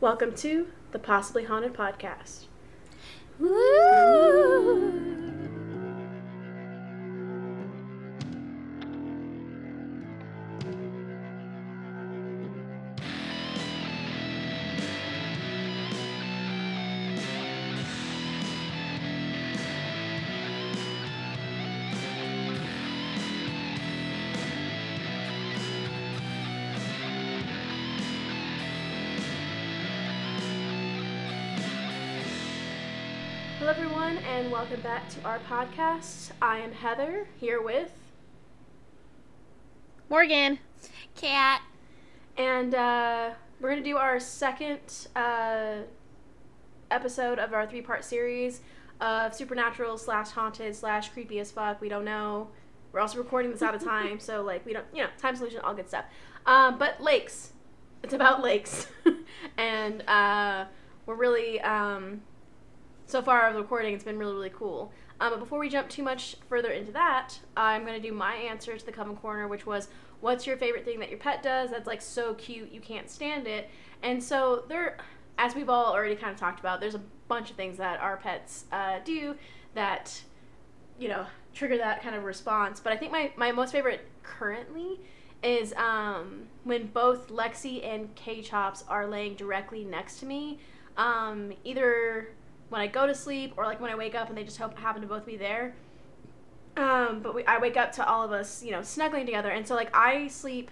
Welcome to the Possibly Haunted Podcast. Hello, welcome back to our podcast. I am Heather here with, Morgan. Cat. and uh, we're going to do our second uh, episode of our three part series of supernatural slash haunted slash creepy as fuck. We don't know. We're also recording this out of time, so like we don't, you know, time solution, all good stuff. Um, but lakes, it's about lakes, and uh, we're really um, so far of the recording, it's been really, really cool. Um, but before we jump too much further into that, I'm going to do my answer to the Coven Corner, which was, What's your favorite thing that your pet does that's like so cute you can't stand it? And so there, as we've all already kind of talked about, there's a bunch of things that our pets uh, do that, you know, trigger that kind of response. But I think my, my most favorite currently is um, when both Lexi and K Chops are laying directly next to me. Um, either when I go to sleep or like when I wake up and they just happen to both be there. Um, but we, I wake up to all of us, you know, snuggling together. And so like I sleep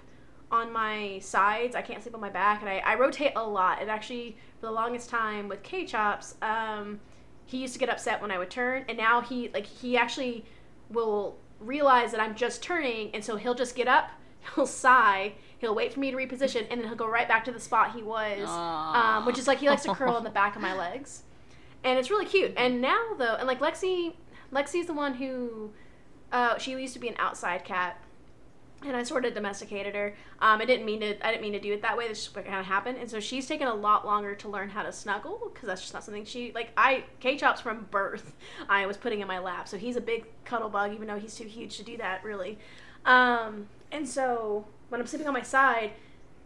on my sides. I can't sleep on my back, and I, I rotate a lot. And actually, for the longest time with K Chops, um, he used to get upset when I would turn, and now he like he actually will realize that I'm just turning, and so he'll just get up, he'll sigh, he'll wait for me to reposition, and then he'll go right back to the spot he was, um, which is like he likes to curl on the back of my legs, and it's really cute. And now though, and like Lexi, Lexi's the one who, uh, she used to be an outside cat, and I sort of domesticated her. Um, I didn't mean to. I didn't mean to do it that way. This just kind of happened, and so she's taken a lot longer to learn how to snuggle because that's just not something she like. I K chops from birth. I was putting in my lap, so he's a big cuddle bug, even though he's too huge to do that really. Um, and so when I'm sleeping on my side,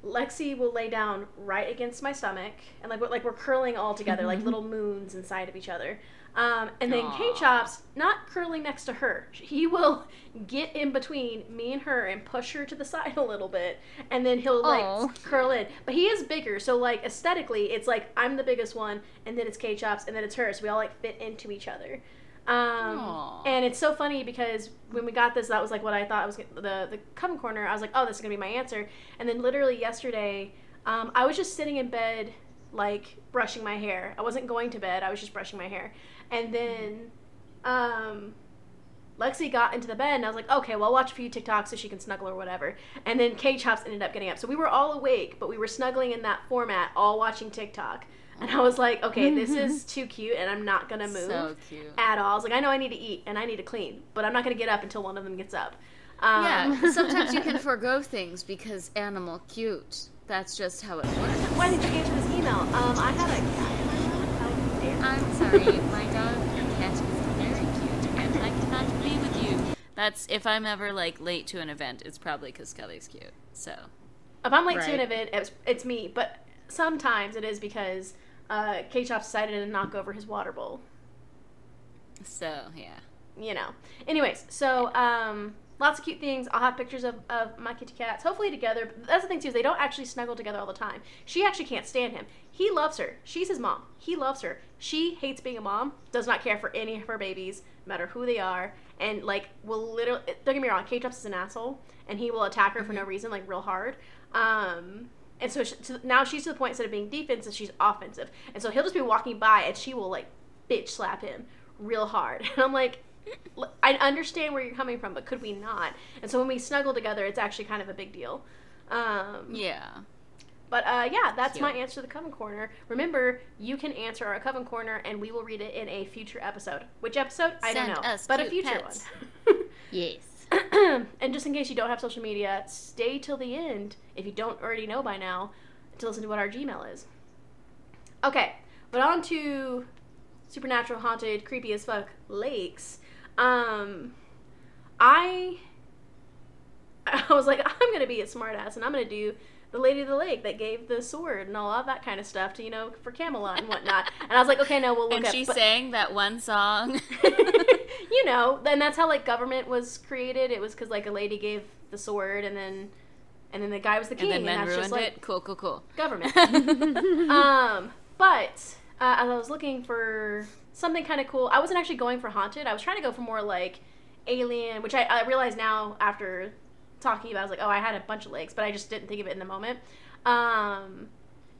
Lexi will lay down right against my stomach, and like we're, like we're curling all together, like little moons inside of each other. Um, and then K Chops, not curling next to her, he will get in between me and her and push her to the side a little bit, and then he'll like Aw. curl in. But he is bigger, so like aesthetically, it's like I'm the biggest one, and then it's K Chops, and then it's her, so we all like fit into each other. Um, and it's so funny because when we got this, that was like what I thought was gonna- the the coven corner. I was like, oh, this is gonna be my answer. And then literally yesterday, um, I was just sitting in bed, like brushing my hair. I wasn't going to bed. I was just brushing my hair. And then, um, Lexi got into the bed, and I was like, okay, well, I'll watch a few TikToks so she can snuggle or whatever. And then K Chops ended up getting up. So we were all awake, but we were snuggling in that format, all watching TikTok. And I was like, okay, this is too cute, and I'm not gonna move So cute. at all. I was like, I know I need to eat and I need to clean, but I'm not gonna get up until one of them gets up. Um, Yeah, sometimes you can forego things because animal cute. That's just how it works. Why did you answer this email? Um, I had a cat in my mouth. How dare you? I'm sorry, my dog and cat is very cute, and I cannot be with you. That's if I'm ever like late to an event, it's probably because Scully's cute. So If I'm late to an event, it's, it's me. But sometimes it is because uh, K Chop decided to knock over his water bowl. so yeah. You know. Anyways, so um, lots of cute things. I'll have pictures of, of my kitty cats, hopefully together. But that's the thing too is they don't actually snuggle together all the time. She actually can't stand him. He loves her. She's his mom. He loves her. She hates being a mom. Does not care for any of her babies, no matter who they are, and like will literally. Don't get me wrong. K is an asshole, and he will attack her for no reason, like real hard. Um, and so, she, so now she's to the point instead of being defensive, she's offensive, and so he'll just be walking by, and she will like bitch slap him real hard, and I'm like. I understand where you're coming from, but could we not? And so when we snuggle together, it's actually kind of a big deal. Um, Yeah. but uh, yeah, that's my answer to the Coven Corner. Remember, you can answer our Coven Corner, and we will read it in a future episode. Which episode? I don't know, but a future pets. one. Yes. and just in case you don't have social media, stay till the end if you don't already know by now to listen to what our Gmail is. Okay, but on to supernatural, haunted, creepy as fuck lakes. Um, I I was like, I'm gonna be a smartass and I'm gonna do the lady of the lake that gave the sword and all of that kind of stuff to you know for Camelot and whatnot. and I was like, okay, no, we'll look and up. she but- sang that one song. you know, and that's how like government was created. It was because like a lady gave the sword, and then and then the guy was the king, and then men that's just like it. Cool, cool, cool. government. um, but uh, as I was looking for something kind of cool, I wasn't actually going for haunted. I was trying to go for more like alien, which I, I realize now after talking about. it, I was like, oh, I had a bunch of legs, but I just didn't think of it in the moment. Um,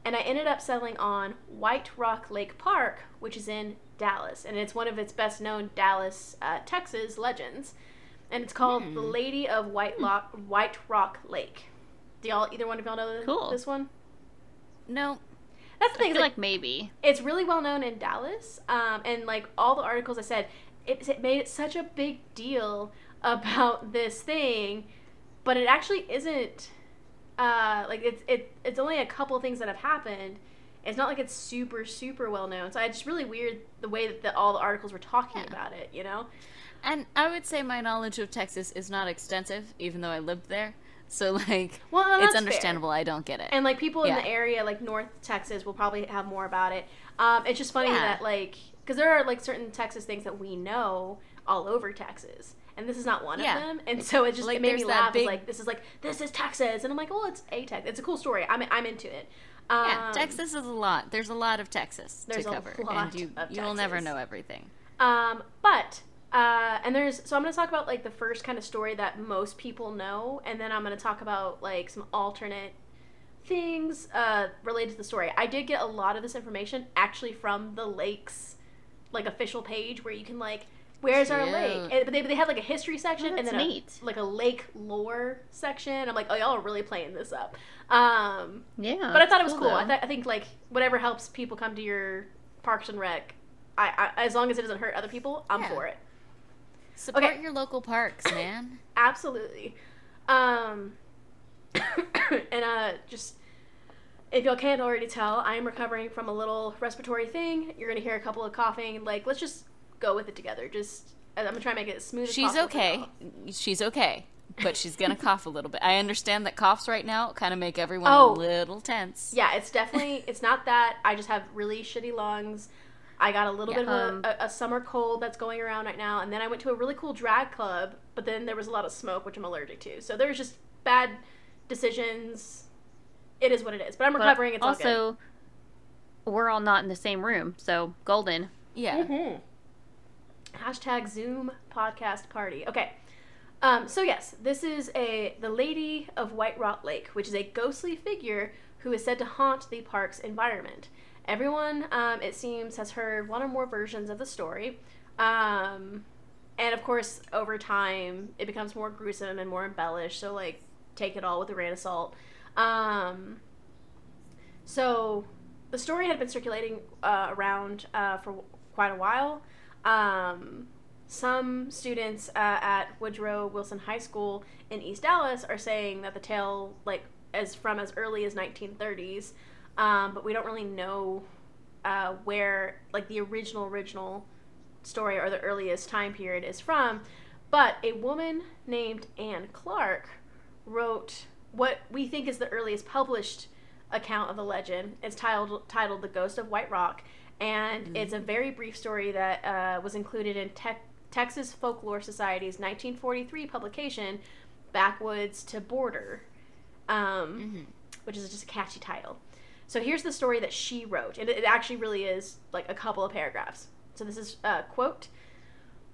and I ended up settling on White Rock Lake Park, which is in Dallas, and it's one of its best known Dallas, uh, Texas legends, and it's called Hmm. the Lady of White Lock White Rock Lake. Do y'all either one of y'all know Cool. this one? No, That's the I thing. feel Like, like maybe. it's really well known in Dallas, um, and like all the articles I said, it, it made it such a big deal about this thing, but it actually isn't. Uh, like it's it, it's only a couple things that have happened. It's not like it's super super well known. So it's just really weird the way that the, all the articles were talking Yeah. about it. You know. and I would say my knowledge of Texas is not extensive, even though I lived there. So like, Well, it's that's fair. understandable. I don't get it. And like people in the area, like North Texas, will probably have more about it. Um, it's just funny Yeah. that like because there are like certain Texas things that we know all over Texas, and this is not one Yeah. of them. And so it just Like, it made me laugh. It's big- like this is like this is Texas, and I'm like, oh, it's a Texas. It's a cool story. I'm I'm into it. Um, yeah, Texas is a lot. There's a lot of Texas There's to a cover, lot and you you'll never know everything. Um, but uh, and there's so I'm gonna talk about like the first kind of story that most people know, and then I'm gonna talk about like some alternate things uh, related to the story. I did get a lot of this information actually from the lakes like official page where you can like where's our lake, and, but they they have like a history section Oh, and then a, like a lake lore section. I'm like, oh y'all are really playing this up. Um, Yeah. but I thought it was cool, cool. I, th- I think like whatever helps people come to your Parks and Rec, I, I as long as it doesn't hurt other people, I'm Yeah. for it. Support Okay. your local parks, man. Absolutely. Um, and uh, just if y'all can't already tell, I am recovering from a little respiratory thing. You're gonna hear a couple of coughing. Like, let's just go with it together. Just I'm gonna try and make it as smooth. as She's possible okay. She's okay. But she's gonna cough a little bit. I understand that coughs right now kind of make everyone Oh. a little tense. Yeah, it's definitely it's not that. I just have really shitty lungs. I got a little Yeah. bit of Um, a, a, a summer cold that's going around right now, and then I went to a really cool drag club, but then there was a lot of smoke, which I'm allergic to. So there's just bad decisions. It is what it is, but I'm But recovering. It's all good. also, we're all not in the same room, so golden. Yeah. Mm-hmm. Hashtag Zoom podcast party. Okay. Um, so yes, this is a the Lady of White Rock Lake, which is a ghostly figure who is said to haunt the park's environment. Everyone, um, it seems, has heard one or more versions of the story. Um, and of course, over time, it becomes more gruesome and more embellished. So, like, take it all with a grain of salt. Um, so, the story had been circulating uh, around uh, for quite a while. Um, some students uh, at Woodrow Wilson High School in East Dallas are saying that the tale, like, as from as early as 1930s, um, but we don't really know uh, where, like, the original original story or the earliest time period is from. But a woman named Anne Clark wrote what we think is the earliest published account of the legend. It's titled titled "The Ghost of White Rock," and it's a very brief story that uh, was included in Tec- Texas Folklore Society's 1943 publication, "Backwoods to Border," um, Mhm. which is just a catchy title. So here's the story that she wrote, and it, it actually really is like a couple of paragraphs. So this is uh, quote.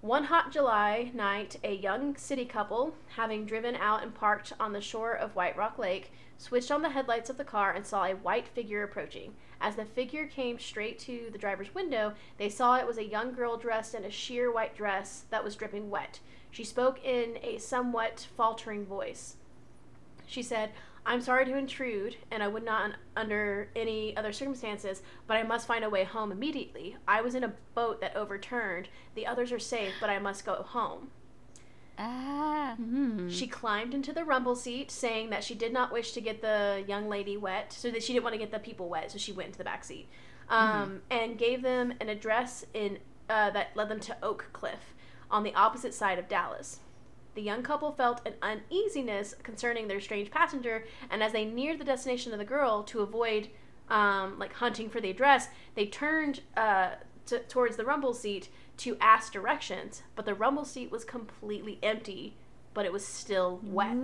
One hot July night, a young city couple, having driven out and parked on the shore of White Rock Lake, switched on the headlights of the car and saw a white figure approaching. As the figure came straight to the driver's window, they saw it was a young girl dressed in a sheer white dress that was dripping wet. She spoke in a somewhat faltering voice. She said, I'm sorry to intrude, and I would not under any other circumstances, but I must find a way home immediately. I was in a boat that overturned. The others are safe, but I must go home. Ah. Mm-hmm. She climbed into the rumble seat, saying that she did not wish to get the young lady wet, so that she didn't want to get the people wet, so she went into the back seat, um, and gave them an address in uh, that led them to Oak Cliff, on the opposite side of Dallas. The young couple felt an uneasiness concerning their strange passenger, and as they neared the destination of the girl, to avoid um, like hunting for the address, they turned uh, t- towards the rumble seat to ask directions. But the rumble seat was completely empty, but it was still wet.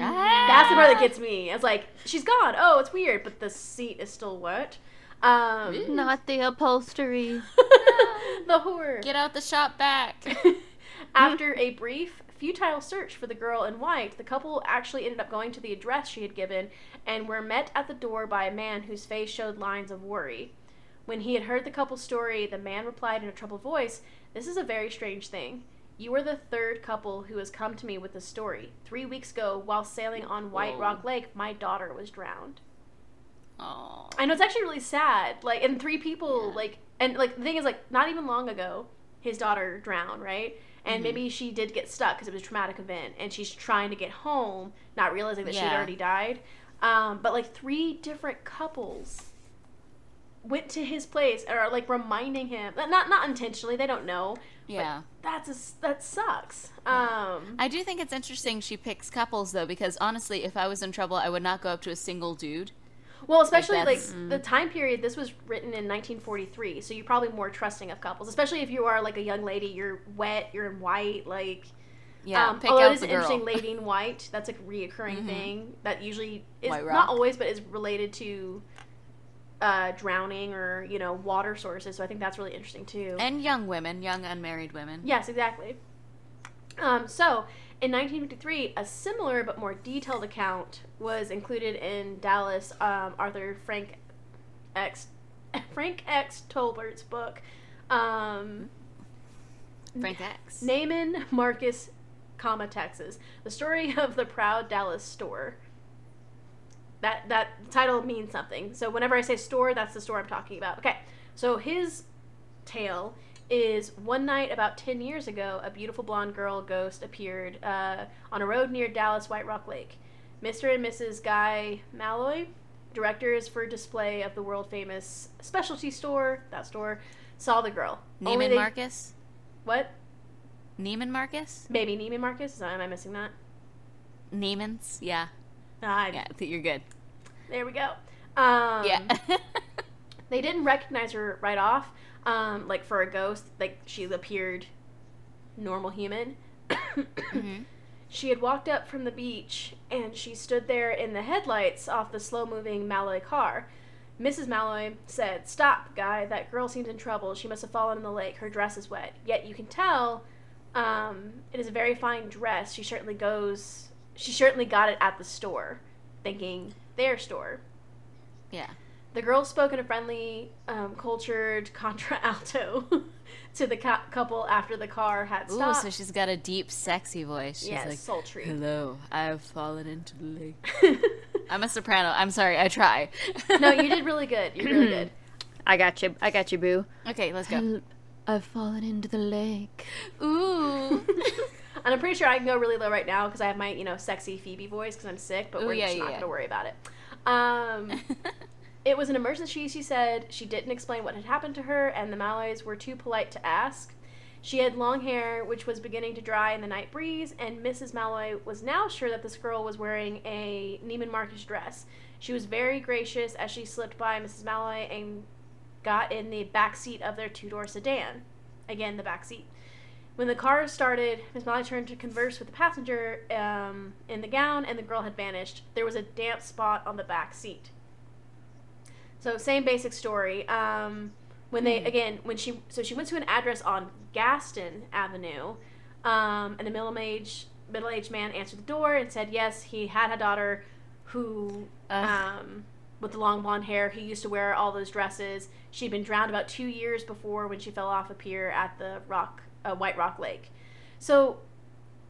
Ah. That's the part that gets me. It's like she's gone. Oh, it's weird, but the seat is still wet. Um, Not the upholstery. the horror. Get out the Shop-Vac. After a brief, futile search for the girl in white, the couple actually ended up going to the address she had given and were met at the door by a man whose face showed lines of worry. When he had heard the couple's story, the man replied in a troubled voice, This is a very strange thing. You are the third couple who has come to me with this story. Three weeks ago, while sailing on White Whoa. Rock Lake, my daughter was drowned. Oh. I know it's actually really sad. Like, and three people, Yeah. like, and like the thing is, like, not even long ago, his daughter drowned, right? And Mhm. maybe she did get stuck because it was a traumatic event, and she's trying to get home, not realizing that Yeah. already died. Um, but like three different couples went to his place and are like reminding him, not not intentionally, they don't know. Yeah. That's a that sucks. Um, I do think it's interesting she picks couples though, because honestly, if I was in trouble, I would not go up to a single dude. Well, especially like, that's- the time period. This was written in 1943, so you're probably more trusting of couples, especially if you are like a young lady. You're wet. You're in white. Like, Yeah, um, pick although it is interesting lady in white. That's a reoccurring Mhm. thing that usually is not always, but is related to uh, drowning or you know water sources. So I think that's really interesting too. and young women, young unmarried women. Yes, exactly. Um, so, in 1953, a similar but more detailed account was included in Dallas um, Arthur Frank X Frank X Tolbert's book, um, Frank X. Neiman Marcus, comma Texas: The Story of the Proud Dallas Store. That that title means something. So whenever I say store, that's the store I'm talking about. Okay, so his tale is one night about 10 years ago, a beautiful blonde girl ghost appeared uh, on a road near Dallas White Rock Lake. Mr. and Mrs. Guy Malloy, directors for display of the world famous specialty store, that store, saw the girl. Neiman they- Marcus. What? Neiman Marcus. Maybe Neiman Marcus? Am I missing that? Neiman's. Yeah. Yeah. I think you're good. There we go. Um, yeah. they didn't recognize her right off. Um, like for a ghost, like she appeared normal human. Mhm. She had walked up from the beach and she stood there in the headlights off the slow moving Malloy car. Mrs. Malloy said, Stop, guy. That girl seems in trouble. She must have fallen in the lake. Her dress is wet. Yet you can tell um, it is a very fine dress. She certainly goes, she certainly got it at the store, thinking their store. Yeah. The girl spoke in a friendly, um, cultured contralto to the cou- couple after the car had stopped. Ooh, so she's got a deep, sexy voice. She's yes, like, sultry. "Hello, I've fallen into the lake." I'm a soprano. I'm sorry. I try. no, you did really good. You're really good. I got you. I got you, boo. Okay, let's go. I've fallen into the lake. Ooh. And I'm pretty sure I can go really low right now because I have my, you know, sexy Phoebe voice because I'm sick, but Ooh, we're yeah, just not yeah. to worry about it. Um, it was an emergency, she said. She didn't explain what had happened to her, and the Malloys were too polite to ask. She had long hair, which was beginning to dry in the night breeze, and Mrs. Malloy was now sure that this girl was wearing a Neiman Marcus dress. She was very gracious as she slipped by Mrs. Malloy and got in the back seat of their two door sedan. Again, the back seat. When the car started, Miss Malloy turned to converse with the passenger um, in the gown, and the girl had vanished. There was a damp spot on the back seat. So same basic story. Um, when they Hmm. again when she so she went to an address on Gaston Avenue, um, and a middle aged middle aged man answered the door and said yes he had a daughter who um, with the long blonde hair who used to wear all those dresses. She'd been drowned about two years before when she fell off a pier at the Rock uh, White Rock Lake. So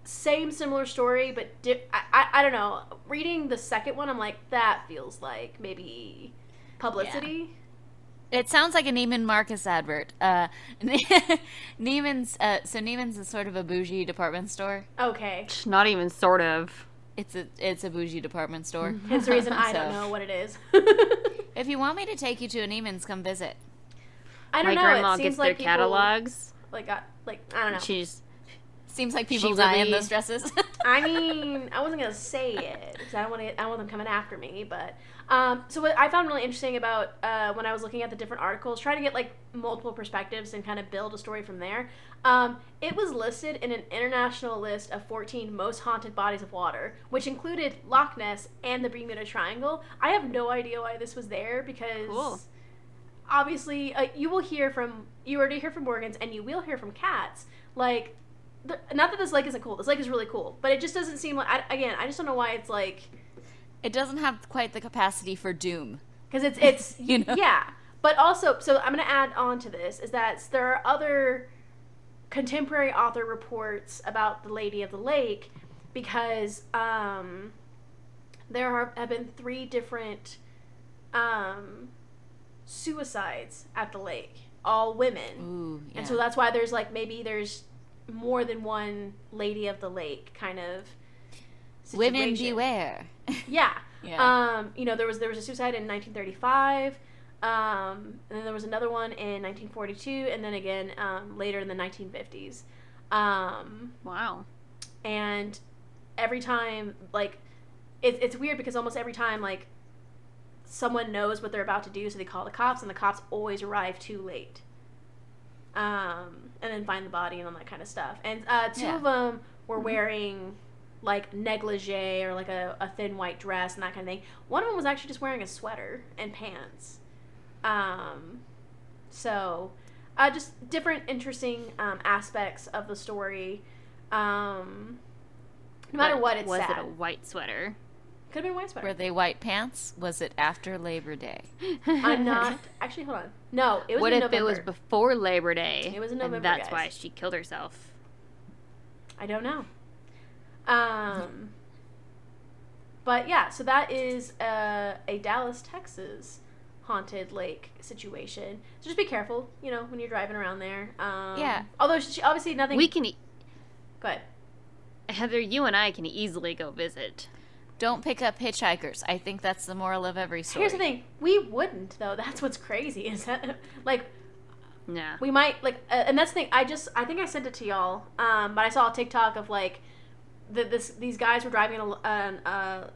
same similar story, but di- I, I I don't know. Reading the second one, I'm like that feels like maybe publicity. It sounds like a Neiman Marcus advert. Uh, Neiman's. Uh, so Neiman's is sort of a bougie department store. Okay, Not even sort of. It's a it's a bougie department store. hence the reason I don't know what it is. If you want me to take you to a Neiman's, come visit. I don't My know. grandma it seems gets like their people, catalogs. Like got like I don't know. She's Seems like people She die in those dresses. I mean, I wasn't gonna say it because I don't want to. I don't want them coming after me. But um, so what I found really interesting about uh, when I was looking at the different articles, trying to get like multiple perspectives and kind of build a story from there. Um, it was listed in an international list of 14 most haunted bodies of water, which included Loch Ness and the Bermuda Triangle. I have no idea why this was there because Cool. obviously uh, you will hear from you already hear from Morgans and you will hear from Cats. Like, the, not that this lake isn't cool. This lake is really cool, but it just doesn't seem like. I, again, I just don't know why it's like it doesn't have quite the capacity for doom. because it's it's You know? yeah. But also, so I'm gonna add on to this is that there are other contemporary author reports about the Lady of the Lake because um, there are, have been three different um, suicides at the lake, all women. Ooh, yeah. And so that's why there's like maybe there's more than one lady of the lake kind of Women beware. Yeah. Yeah. Um, you know, there was there was a suicide in 1935. Um, and then there was another one in 1942 and then again um, later in the 1950s. Um, Wow. and every time like it, it's weird because almost every time like someone knows what they're about to do so they call the cops and the cops always arrive too late um, and then find the body and all that kind of stuff and uh, two Yeah. of them were wearing like negligee or like a, a thin white dress and that kind of thing one of them was actually just wearing a sweater and pants um, so uh, just different interesting um, aspects of the story um, no matter But what, it's was sad. it a white sweater? Could have been white sweater. Were they white pants? Was it after Labor Day? I'm not. Actually, hold on. No, it was November. what in if November. it was before Labor Day? It was in and November, that's guys. why she killed herself. I don't know. Um, but yeah, so that is uh, a Dallas, Texas haunted lake situation. So just be careful, you know, when you're driving around there. Um, Yeah. Although she, obviously nothing. We can, e- Go ahead. Heather, you and I can easily go visit. Don't pick up hitchhikers. I think that's the moral of every story. Here's the thing: we wouldn't though. That's what's crazy. Is that like Yeah. we might like uh, and that's the thing i just i think i sent it to y'all um but i saw a tiktok of like the, this these guys were driving a, an, uh,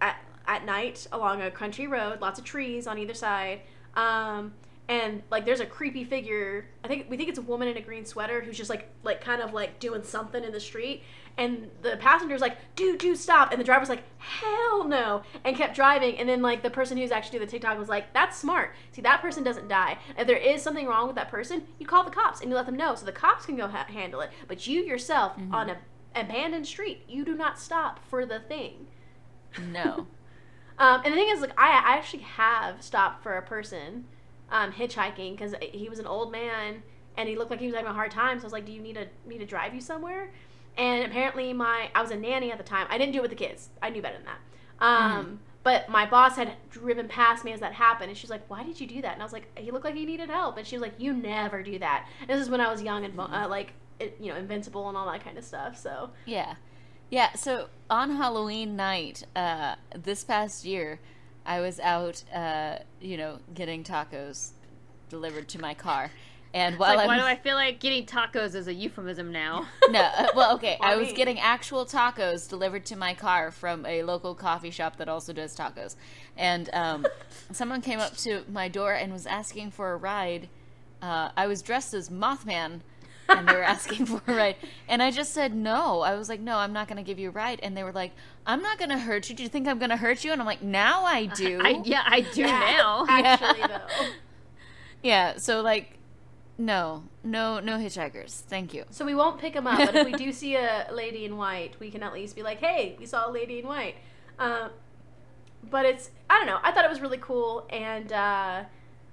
at, at night along a country road lots of trees on either side um and like there's a creepy figure i think we think it's a woman in a green sweater who's just like like kind of like doing something in the street. And the passenger's like dude dude stop. And the driver's like hell no and kept driving. And then like the person who's actually doing the tiktok was like that's smart. See that person doesn't die. If there is something wrong with that person you call the cops and you let them know so the cops can go ha- handle it. But you yourself on an abandoned street you do not stop for the thing. No. um, and the thing is, like, I, I actually have stopped for a person um, hitchhiking because he was an old man and he looked like he was having a hard time. So I was like, "Do you need a need to drive you somewhere?" And apparently, my I was a nanny at the time. I didn't do it with the kids. I knew better than that. Um, But my boss had driven past me as that happened, and she's like, "Why did you do that?" And I was like, "He looked like he needed help." And she was like, "You never do that." And this is when I was young and uh, like, it, you know, invincible and all that kind of stuff. So Yeah. Yeah, so on Halloween night, uh, this past year, I was out, uh, you know, getting tacos delivered to my car. And while like, why do I feel like getting tacos is a euphemism now? no, uh, well, okay, I was getting actual tacos delivered to my car from a local coffee shop that also does tacos, and um, someone came up to my door and was asking for a ride. Uh, I was dressed as Mothman, and they were asking for a ride, and I just said no. I was like, no, I'm not going to give you a ride, and they were like, I'm not going to hurt you. Do you think I'm going to hurt you? And I'm like, now I do. I, yeah, I do Yeah. now. actually, Yeah. though. yeah. So like, no, no, no hitchhikers. Thank you. So we won't pick them up, but if we do see a lady in white, we can at least be like, "Hey, we saw a lady in white." Um, but it's I don't know. I thought it was really cool, and uh,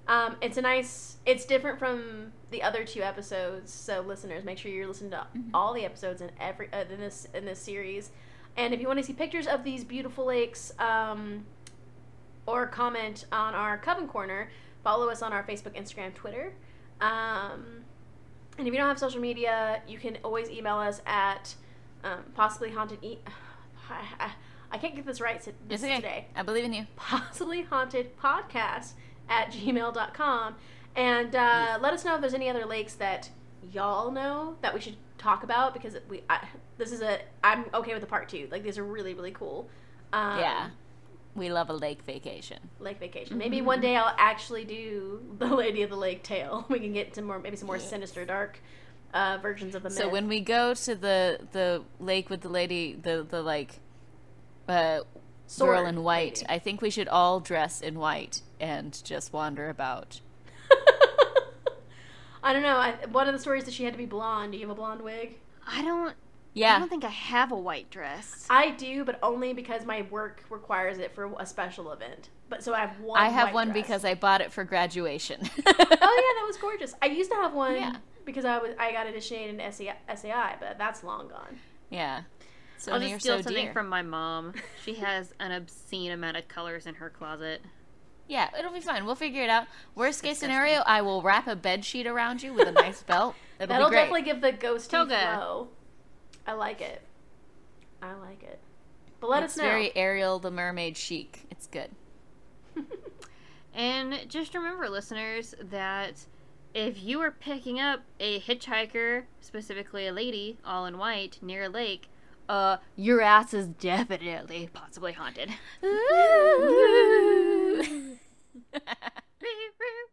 um, it's a nice. It's different from the other two episodes. So listeners, make sure you're listening to all the episodes in every uh, in this in this series. And if you want to see pictures of these beautiful lakes, um, or comment on our Coven Corner, follow us on our Facebook, Instagram, Twitter. Um, and if you don't have social media, you can always email us at um, possibly haunted. E- I, can't get this right this okay. today. I believe in you. Possibly haunted podcast at gmail.com. And uh, let us know if there's any other lakes that y'all know that we should talk about because we I, this is a I'm okay with the part two. Like these are really really cool. Um, yeah. We love a lake vacation. Lake vacation. Maybe one day I'll actually do the Lady of the Lake tale. We can get to more maybe some more sinister, dark uh, versions of the myth. So when we go to the the lake with the lady, the the like uh, girl Sword in white, lady. I think we should all dress in white and just wander about. I don't know. I, one of the stories that she had to be blonde. Do you have a blonde wig? I don't. Yeah. I don't think I have a white dress. I do, but only because my work requires it for a special event. But so I have one. I have white one dress. because I bought it for graduation. oh yeah, that was gorgeous. I used to have one Yeah. because I was I got initiated in SAI, SAI but that's long gone. yeah. So I'll just steal so something dear. from my mom. She has an obscene amount of colors in her closet. Yeah, it'll be fine. We'll figure it out. Worst case scenario, I will wrap a bed sheet around you with a nice belt. It'll That'll be great. definitely give the ghost Toga. flow. I like it. I like it. But let it's us know. very Ariel the Mermaid chic. It's good. And just remember, listeners, that if you are picking up a hitchhiker, specifically a lady, all in white, near a lake, uh, your ass is definitely possibly haunted. Ooh. Beep, beep.